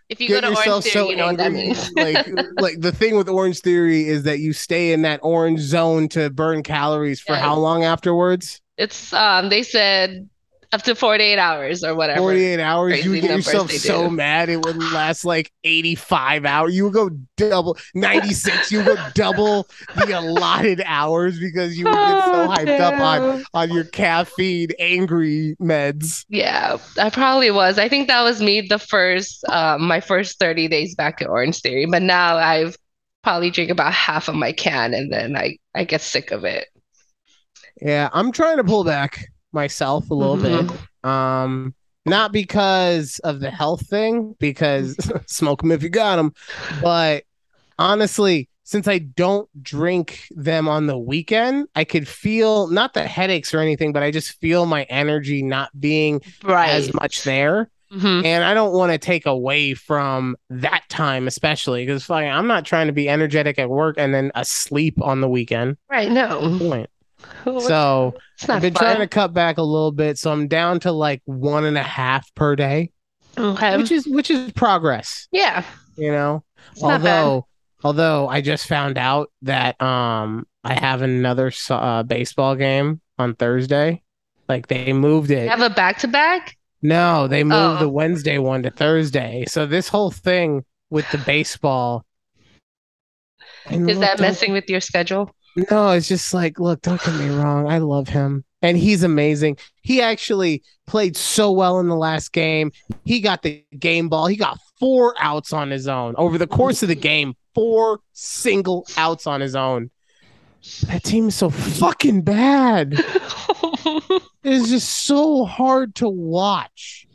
if you Get go to Orange Theory, so you know what that means. like, like the thing with Orange Theory is that you stay in that orange zone to burn calories for Yeah. how long afterwards? It's um they said up to 48 hours or whatever. 48 hours. You would get yourself so mad it would last like 85 hours. You would go double 96. You would go double the allotted hours because you would get so Oh, hyped up on on your caffeine angry meds. Yeah, I probably was. I think that was me the first um my first 30 days back at Orange Theory, but now I've probably drink about half of my can and then I I get sick of it. Yeah, I'm trying to pull back myself a little Mhm. bit. Um, not because of the health thing, because smoke them if you got them, but honestly, since I don't drink them on the weekend, I could feel not the headaches or anything, but I just feel my energy not being Right. as much there. Mhm. And I don't want to take away from that time, especially because I'm not trying to be energetic at work and then asleep on the weekend. Right, no. Point. So I've been fun. trying to cut back a little bit, so I'm down to like one and a half per day, Okay. which is which is progress, Yeah. you know. It's although although I just found out that um I have another uh, baseball game on Thursday. Like they moved it. You have a back to back? no, they moved Oh. the Wednesday one to Thursday. So this whole thing with the baseball. Is that messing with your schedule? No, it's just like, look, don't get me wrong. I love him. And he's amazing. He actually played so well in the last game. He got the game ball. He got four outs on his own over the course of the game. Four single outs on his own. That team is so fucking bad. It's just so hard to watch.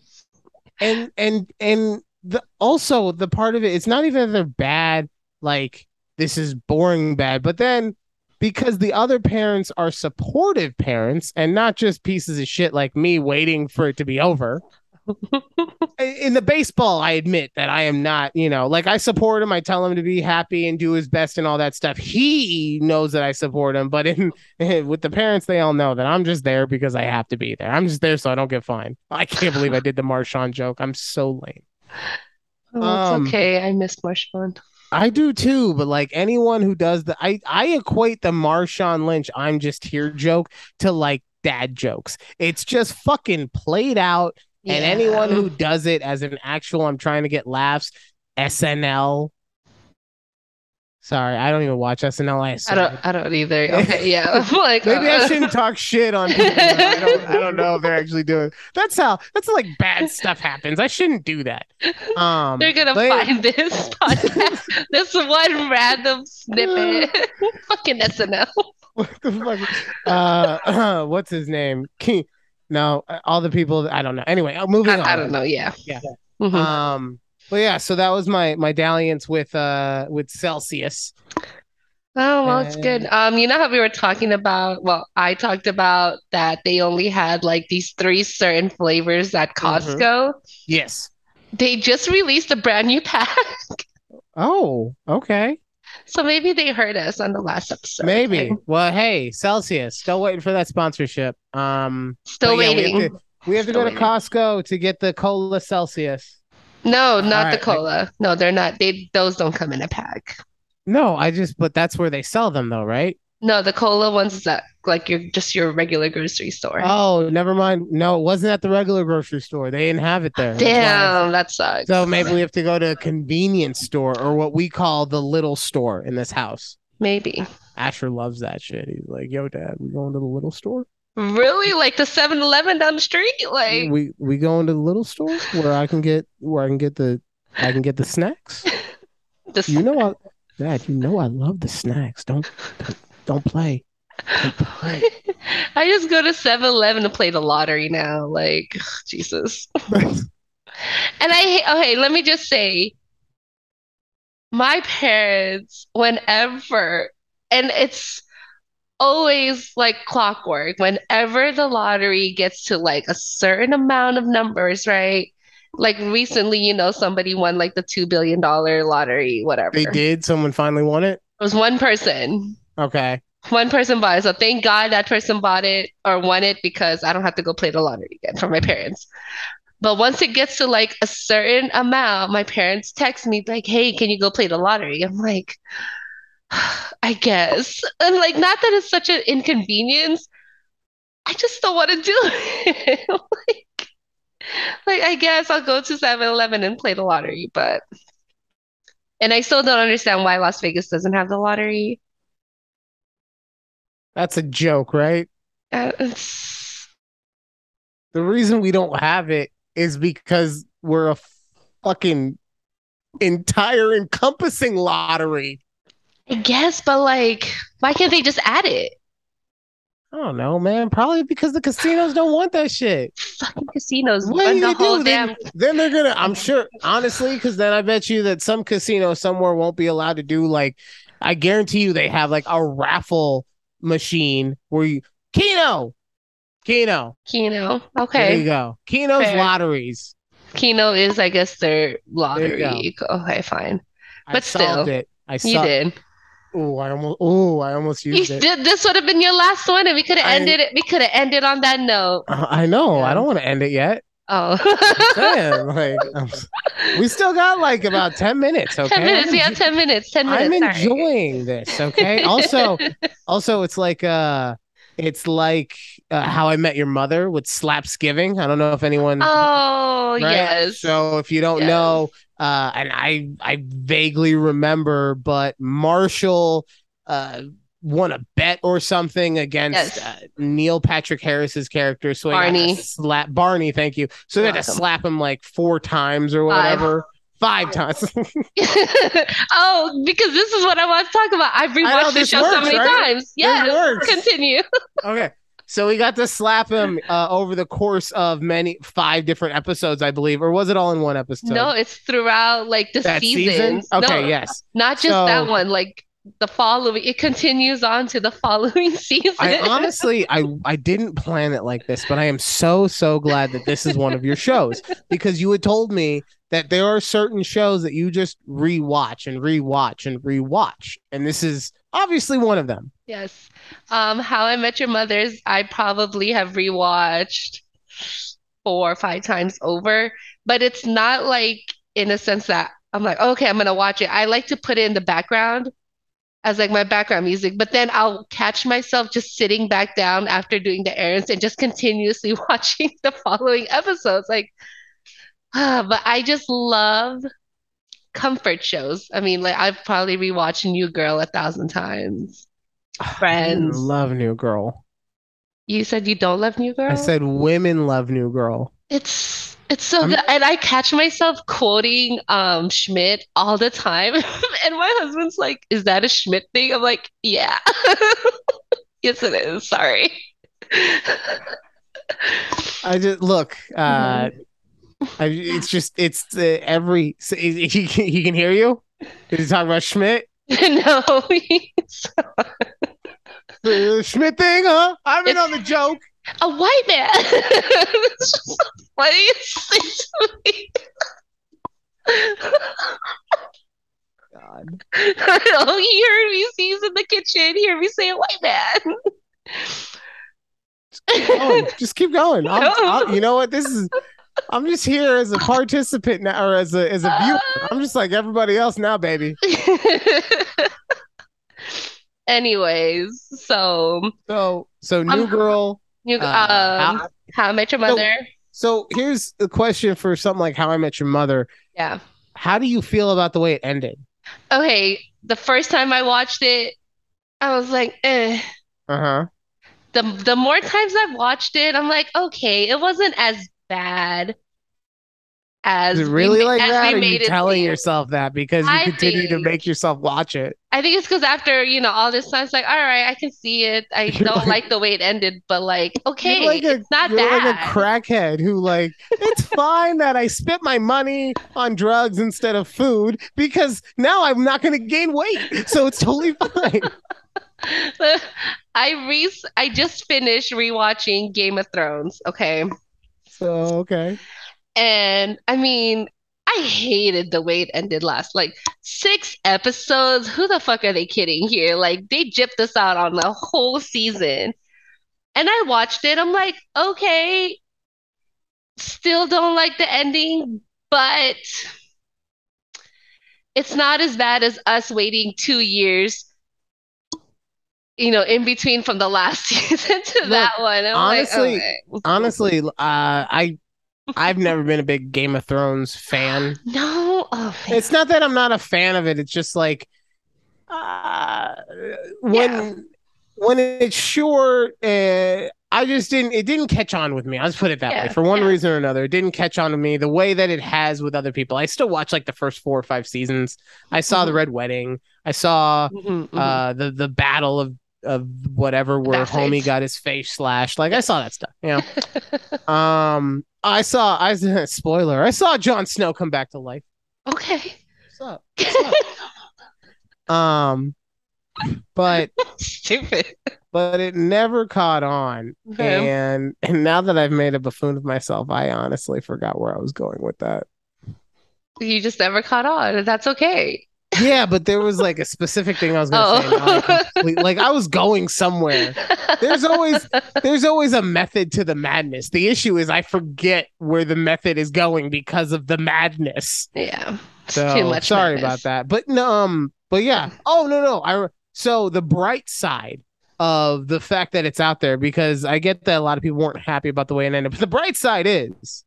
And and and the also the part of it, it's not even that they're bad, like this is boring bad, but then because the other parents are supportive parents and not just pieces of shit like me waiting for it to be over. In the baseball, I admit that I am not, you know, like I support him. I tell him to be happy and do his best and all that stuff. He knows that I support him, but in with the parents, they all know that I'm just there because I have to be there. I'm just there so I don't get fined. I can't believe I did the Marshawn joke. I'm so lame. Oh, it's Um, okay. I miss Marshawn. I do too, but like anyone who does the I I equate the Marshawn Lynch I'm just here joke to like dad jokes. It's just fucking played out and anyone who does it as an actual I'm trying to get laughs SNL Sorry, I don't even watch SNL. I, I don't I don't either. Okay, yeah. Like Maybe I uh, shouldn't talk shit on people. I don't, I don't know if they're actually doing. That's how. That's like bad stuff happens. I shouldn't do that. Um, They're gonna find this podcast, this one random snippet. Fucking SNL. what the fuck? Uh, what's his name? King. No, all the people. I don't know. Anyway, uh, moving on. I, I don't know. Yeah. Yeah. Mhm. Um, but yeah, so that was my my dalliance with uh with Celsius. Oh, well, it's good. Um, you know how we were talking about, well, I talked about that they only had like these three certain flavors at Mhm. Costco. Yes. They just released a brand new pack. Oh, okay. So maybe they heard us on the last episode. Maybe. Well, hey, Celsius, still waiting for that sponsorship. Um, Still yeah, waiting. We have to, we have to go to. Costco to get the cola Celsius. No, not the right, I- cola. No, they're not. They those don't come in a pack. No, I just, but that's where they sell them, though, right? No, the cola ones is at like your just your regular grocery store. Oh, never mind. No, it wasn't at the regular grocery store. They didn't have it there. That's Damn, that sucks. So maybe we have to go to a convenience store or what we call the little store in this house. Maybe. Asher loves that shit. He's like, "Yo, Dad, we going to the little store? Really? Like the 7-Eleven down the street? Like We we going to the little store where I can get where I can get the I can get the snacks. the You know, I, Dad, you know I love the snacks. Don't don't, don't play. Don't play. I just go to 7-Eleven to play the lottery now. Like, Jesus. And I, okay, let me just say, my parents, whenever, and it's always like clockwork. Whenever the lottery gets to like a certain amount of numbers, right? Like recently, you know, somebody won like the two billion dollar lottery, whatever. They did. Someone finally won it. It was one person. Okay. One person bought it. So thank God that person bought it or won it because I don't have to go play the lottery again for my parents. But once it gets to like a certain amount, my parents text me like, "Hey, can you go play the lottery?" I'm like, I guess. And like, not that it's such an inconvenience. I just don't want to do it. like, like, I guess I'll go to 7-Eleven and play the lottery, but and I still don't understand why Las Vegas doesn't have the lottery. That's a joke, right? Uh, The reason we don't have it is because we're a fucking entire encompassing lottery. I guess, but like, why can't they just add it? I don't know, man. Probably because the casinos don't want that shit. Fucking casinos What run you the gonna whole do? Then, then they're gonna. I'm sure, honestly, because then I bet you that some casino somewhere won't be allowed to do like. I guarantee you they have like a raffle machine where you Keno, Keno. Keno. Okay, there you go. Keno's Fair. lotteries. Keno is, I guess, their lottery. Okay, fine. I But solved still, it. I You did. Oh, I almost. Oh, I almost You used it. This would have been your last one, and we could have ended it. We could have ended on that note. Uh, I know. I don't want to end it yet. Oh, Man, like I'm we still got like about ten minutes. Okay, ten minutes. Yeah, ten minutes. Ten I'm minutes. sorry. enjoying this. Okay. Also, also, it's like uh, it's like uh, How I Met Your Mother with Slapsgiving. I don't know if anyone. Oh right? yes. So if you don't Yes. know, uh, and I I vaguely remember, but Marshall uh won a bet or something against Yes. uh, Neil Patrick Harris's character. So he got to Barney. slap Barney. Thank you. So they had to slap him like four times or Five. whatever. Five times. oh, because this is what I want to talk about. I've know, rewatched the this show so many right? times. Yeah. Continue. okay. So we got to slap him uh, over the course of many five different episodes, I believe, or was it all in one episode? No, it's throughout like the that season. Okay, No, yes. not just that one. Like the following, it continues on to the following season. I honestly, I I didn't plan it like this, but I am so so glad that this is one of your shows because you had told me that there are certain shows that you just rewatch and rewatch and rewatch, and this is obviously one of them. Yes. Um, How I Met Your Mother's, I probably have rewatched four or five times over, but it's not like in a sense that I'm like, okay, I'm gonna watch it. I like to put it in the background as like my background music, but then I'll catch myself just sitting back down after doing the errands and just continuously watching the following episodes. Like, ah, but I just love comfort shows. I mean, like I've probably rewatched New Girl a thousand times. Friends. Women love New Girl. You said you don't love New Girl? I said women love New Girl. It's it's so I'm- good. And I catch myself quoting um Schmidt all the time. And my husband's like, "Is that a Schmidt thing?" I'm like, "Yeah." Yes, it is. Sorry. I just look. Uh, Mm-hmm. I, it's just it's uh, every he, he can he can hear you. Did he talk about Schmidt? No. The Schmidt thing, huh? I've been on the joke. A white man. It's just the funniest thing to me. God. Oh, he heard me. He's in the kitchen. He heard me say a white man. Oh, just keep going. I'll, I'll- you know what? This is. I'm just here as a participant now, or as a as a viewer. I'm just like everybody else now, baby. Anyways, so So so new Um, girl. new uh, um how- How I Met Your Mother. so here's the question for something like How I Met Your Mother. Yeah. How do you feel about the way it ended? Okay, the first time I watched it, I was like, eh. Uh huh. The the more times I've watched it, I'm like, okay, it wasn't as bad as Is it really ma- like that? Or are you telling seem. yourself that because you I continue to make yourself watch it? I think it's because after, you know, all this time, it's like, all right, I can see it. I You're don't like- like the way it ended, but like, okay, like a, it's not you're like a crackhead who like it's fine that I spent my money on drugs instead of food because now I'm not going to gain weight, so it's totally fine. I re I just finished rewatching Game of Thrones, okay? So okay. And I mean, I hated the way it ended last. Like six episodes. Who the fuck are they kidding here? Like they gypped us out on the whole season. And I watched it. I'm like, okay, still don't like the ending, but it's not as bad as us waiting two years, you know, in between from the last season to Look, that one. I'm honestly- like, okay. Honestly, uh, I I've never been a big Game of Thrones fan. no, oh. It's not that I'm not a fan of it. It's just like uh, when Yeah. when it's short. Uh, I just didn't. It didn't catch on with me. I'll just put it that way. For one yeah. reason or another, it didn't catch on to me the way that it has with other people. I still watch like the first four or five seasons. I saw the Mhm. Red Wedding. I saw Mhm, mhm. uh the the battle of of whatever where Bastards. homie got his face slashed. Like I saw that stuff. You know. um, I saw. I spoiler. I saw Jon Snow come back to life. okay. What's up? Um, but Stupid. but it never caught on. Okay. And and now that I've made a buffoon of myself, I honestly forgot where I was going with that. You just never caught on. That's okay. Yeah, but there was like a specific thing I was gonna. Oh. now I complete- like I was going somewhere. There's always there's always a method to the madness. The issue is I forget where the method is going because of the madness. yeah. So too much. sorry madness. about that. But um, but yeah. Oh no, no. I so the bright side of the fact that it's out there because I get that a lot of people weren't happy about the way it ended. But the bright side is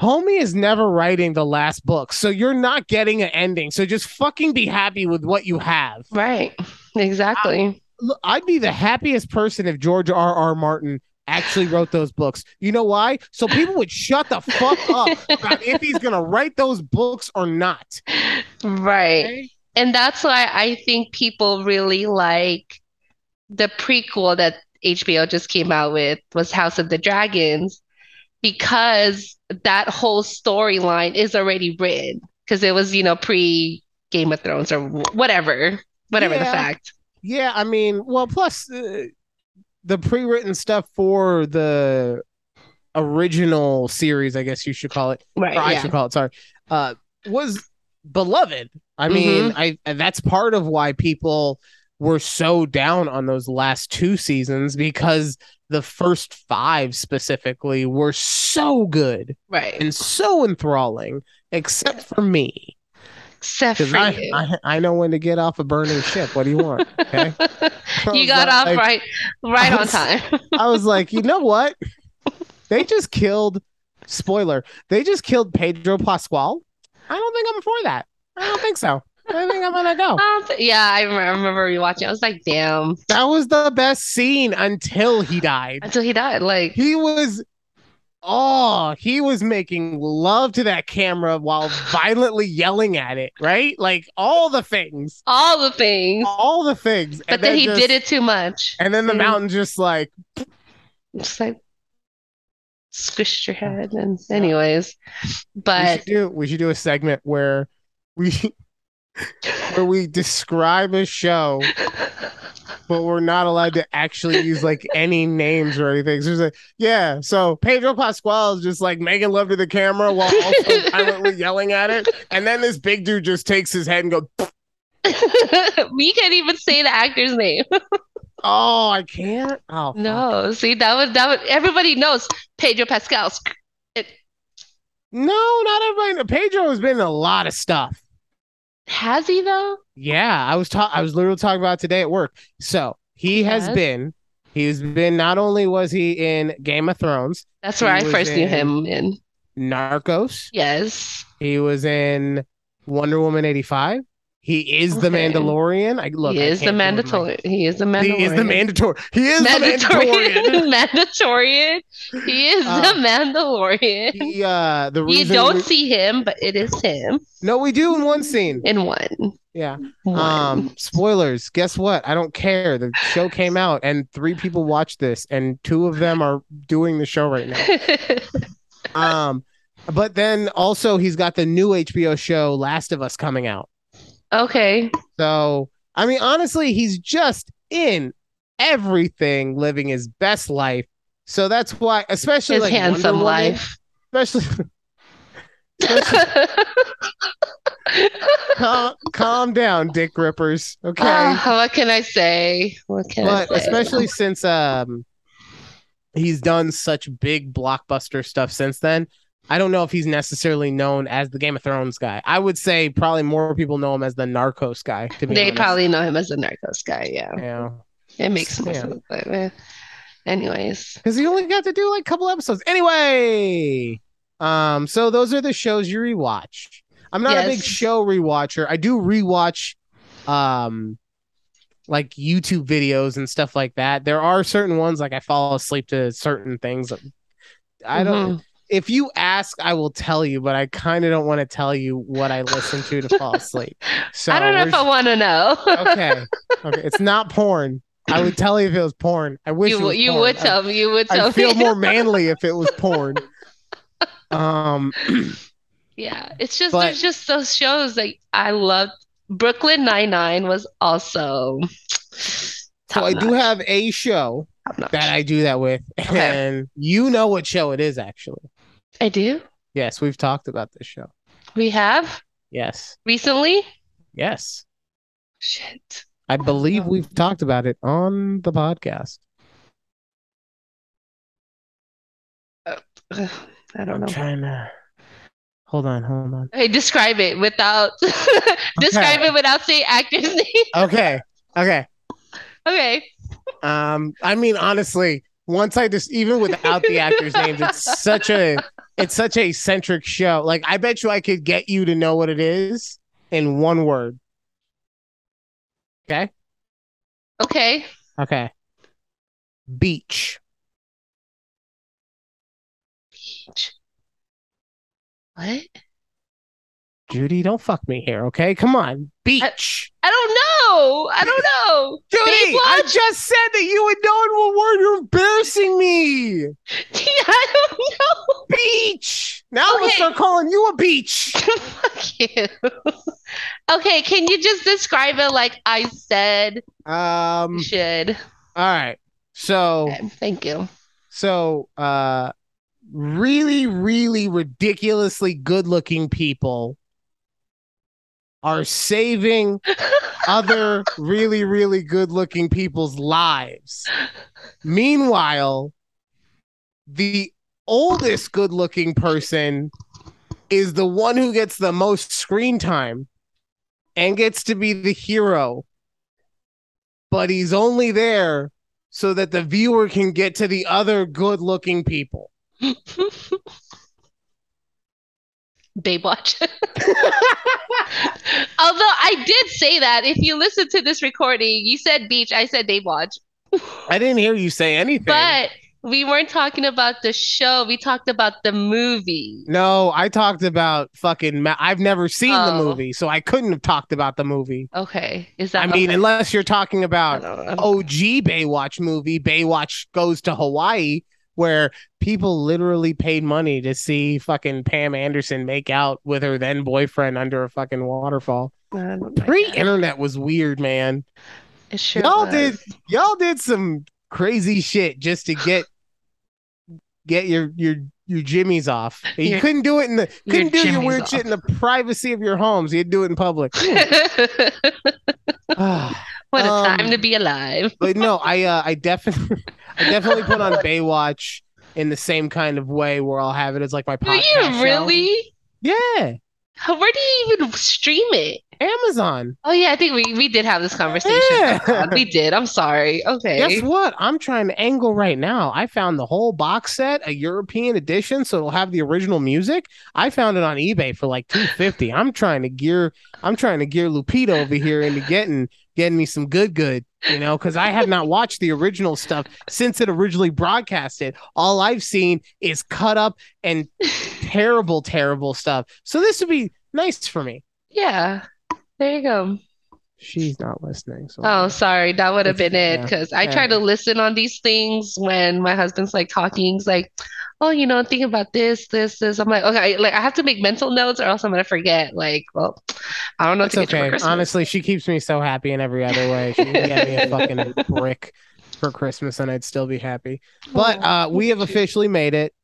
Homie is never writing the last book. So you're not getting an ending. So just fucking be happy with what you have. Right. Exactly. Look, I'd be the happiest person if George R. R. Martin actually wrote those books. You know why? So people would shut the fuck up about if he's gonna write those books or not. right. Okay? And that's why I think people really like the prequel that HBO just came out with was House of the Dragons because that whole storyline is already written because it was, you know, pre Game of Thrones or wh- whatever, whatever the fact. Yeah, I mean, well, plus uh, the pre-written stuff for the original series, I guess you should call it, Right. or I should call it. Sorry, uh, was beloved. I mean, I that's part of why people were so down on those last two seasons because the first five specifically were so good Right. and so enthralling, except for me. Except for I, you. I I know when to get off a burning ship. What do you want? Okay. You was got off right right I on time. I was like, you know what? They just killed. Spoiler: They just killed Pedro Pascal. I don't think I'm for that. I don't think so. I think I'm gonna go. Um, yeah, I remember, I remember rewatching. I was like, damn, That was the best scene until he died. until he died. Like, He was. Oh, he was making love to that camera while violently yelling at it, right? Like all the things, all the things. all the things. But then he did it too much. And then the Mm. mountain just like, Just like squished your head. And anyways, we but should do we should do a segment where we where we describe a show but we're not allowed to actually use like any names or anything. So it's like, yeah, so Pedro Pascal is just like making love to the camera while also violently yelling at it. And then this big dude just takes his head and goes, we can't even say the actor's name. Oh, I can't. Oh fuck. No, see that was that would everybody knows Pedro Pascal. No, not everybody. Pedro has been in a lot of stuff. Has he though? Yeah, I was talking. I was literally talking about today at work. So he has Yes. been. He's been. Not only was he in Game of Thrones, That's where I first knew him in. Narcos. Yes. He was in Wonder Woman eighty five. He is the Mandalorian. I look. he is the can't do it, Mike. mandatory. He is the mandatory. He is the mandatory. He is the Mandalorian. Mandatory. He is Uh, the Mandalorian. He, uh, the You don't we- see him, but it is him no, we do in one scene. in one. Yeah. One. Um, spoilers. Guess what? I don't care. The show came out, and three people watched this, and two of them are doing the show right now. Um, but then also he's got the new HBO show Last of Us coming out. Okay. So I mean, honestly, he's just in everything, living his best life. So that's why, especially His like handsome Wonder Woman, life. especially. calm, calm down, dick rippers. Okay. Ah, what can I say? What can but I say? especially since um he's done such big blockbuster stuff since then i don't know if he's necessarily known as the game of thrones guy i would say probably more people know him as the narcos guy to be they honest. probably know him as the Narcos guy. Yeah, yeah it makes more Yeah. sense. But, eh. anyways, because he only got to do like a couple episodes anyway um so those are the shows you rewatch i'm not a big show rewatcher i do rewatch um like youtube videos and stuff like that there are certain ones like i fall asleep to certain things i don't Mhm. If you ask i will tell you but i kind of don't want to tell you what i listen to to fall asleep so I don't know if I want to know. okay okay it's not porn i would tell you if it was porn i wish you you would tell me. You would tell I feel me. more manly if it was porn. Um, Yeah, it's just But- there's just those shows that I loved. Brooklyn Nine Nine was also so I do have a show that I do that with, Okay. and you know what show it is actually. I do. Yes, we've talked about this show. We have Yes, recently. yes, Shit. I believe we've talked about it on the podcast. Ugh, I don't I'm know. trying to hold on, hold on. Hey, describe it without describe it without saying actor's name. Okay, okay. Okay. Um, I mean, honestly, once I just even without the actors' names, it's such a it's such a centric show. Like, I bet you I could get you to know what it is in one word. Okay. Okay. Okay. Beach. Beach. What? Judy, don't fuck me here, okay? Come on. Beach. I don't know. I don't know. Judy, I just said that you would know in one word. You're embarrassing me. I don't know. Beach. Now I'm gonna start calling you a beach. Fuck you. Okay, can you just describe it like I said Um, should? all right. So Okay, thank you. So, uh, really, really ridiculously good looking people are saving other really, really good looking people's lives. Meanwhile, the oldest good looking person is the one who gets the most screen time and gets to be the hero. But he's only there so that the viewer can get to the other good looking people. Baywatch. Although I did say that, if you listen to this recording, you said beach, I said Baywatch. I didn't hear you say anything. But we weren't talking about the show. We talked about the movie. no, I talked about fucking. Ma- I've never seen the Oh. movie, so I couldn't have talked about the movie. Okay. Is that I mean, unless you're talking about. OG Baywatch movie, Baywatch goes to Hawaii, where people literally paid money to see fucking Pam Anderson make out with her then boyfriend under a fucking waterfall. I don't like that. Pre-internet was weird, man. It sure Y'all was. did y'all did some crazy shit just to get get your your your jimmies off. You Your- couldn't do it in the couldn't do your weird off. shit in the privacy of your homes. You'd do it in public. Ah. What a time Um, to be alive. but no, I uh, I definitely I definitely put on Baywatch in the same kind of way where I'll have it as like my Do podcast. you show. really? Yeah, How- Where do you even stream it? Amazon. Oh yeah, I think we, we did have this conversation. Yeah. Oh, God, we did. I'm sorry. Okay. Guess what? I'm trying to angle right now. I found the whole box set, a European edition, so it'll have the original music. I found it on eBay for like 250. I'm trying to gear I'm trying to gear Lupita over here into getting getting me some good good, you know, because I have not watched the original stuff since it originally broadcasted. All I've seen is cut up and terrible, terrible stuff. So this would be nice for me. Yeah. There you go. She's not listening. So Oh, sorry. That would have been it yeah. because I Yeah. try to listen on these things when my husband's like talking. He's like, "Oh, you know, think about this, this, this." I'm like, "Okay, like I have to make mental notes or else I'm gonna forget." Like, well, I don't know what It's okay. Honestly, she keeps me so happy in every other way. She get me a fucking brick. for Christmas and I'd still be happy. But uh, we have officially made it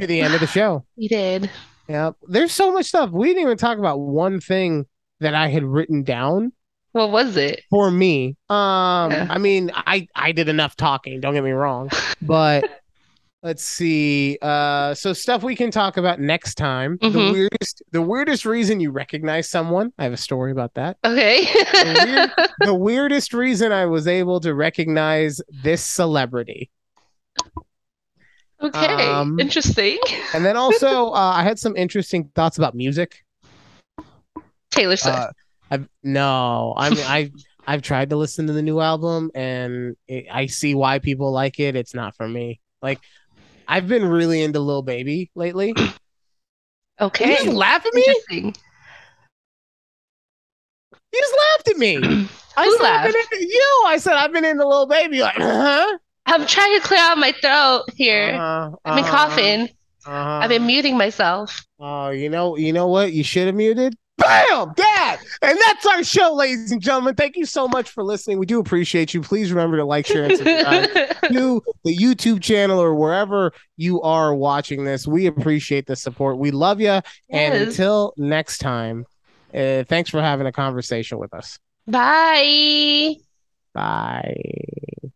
to the end of the show. we did. Yeah, there's so much stuff. We didn't even talk about one thing that I had written down What was it? for me. Um, Yeah. I mean, I I did enough talking. Don't get me wrong, but let's see. Uh, so stuff we can talk about next time. The Mhm. weirdest, the weirdest reason you recognize someone. I have a story about that. Okay. the weirdest reason I was able to recognize this celebrity. okay. Um, Interesting. And then also, uh, I had some interesting thoughts about music. Taylor Swift. Uh, I've, no, I mean, I I've tried to listen to the new album, and it, I see why people like it. It's not for me. Like, I've been really into Lil Baby lately. okay. You just laugh at me. You just laughed at me. I Who said I've been laughed? you. I said I've been into Lil Baby. Like, huh? I'm trying to clear out my throat here. Uh-huh, I've been uh-huh, coughing. uh-huh. I've been muting myself. Oh, you know, you know what? You should have muted. Bam, that, and that's our show, ladies and gentlemen. Thank you so much for listening. We do appreciate you. Please remember to like, share, and subscribe to the YouTube channel or wherever you are watching this. We appreciate the support. We love you. And until next time, uh, thanks for having a conversation with us. Bye. Bye.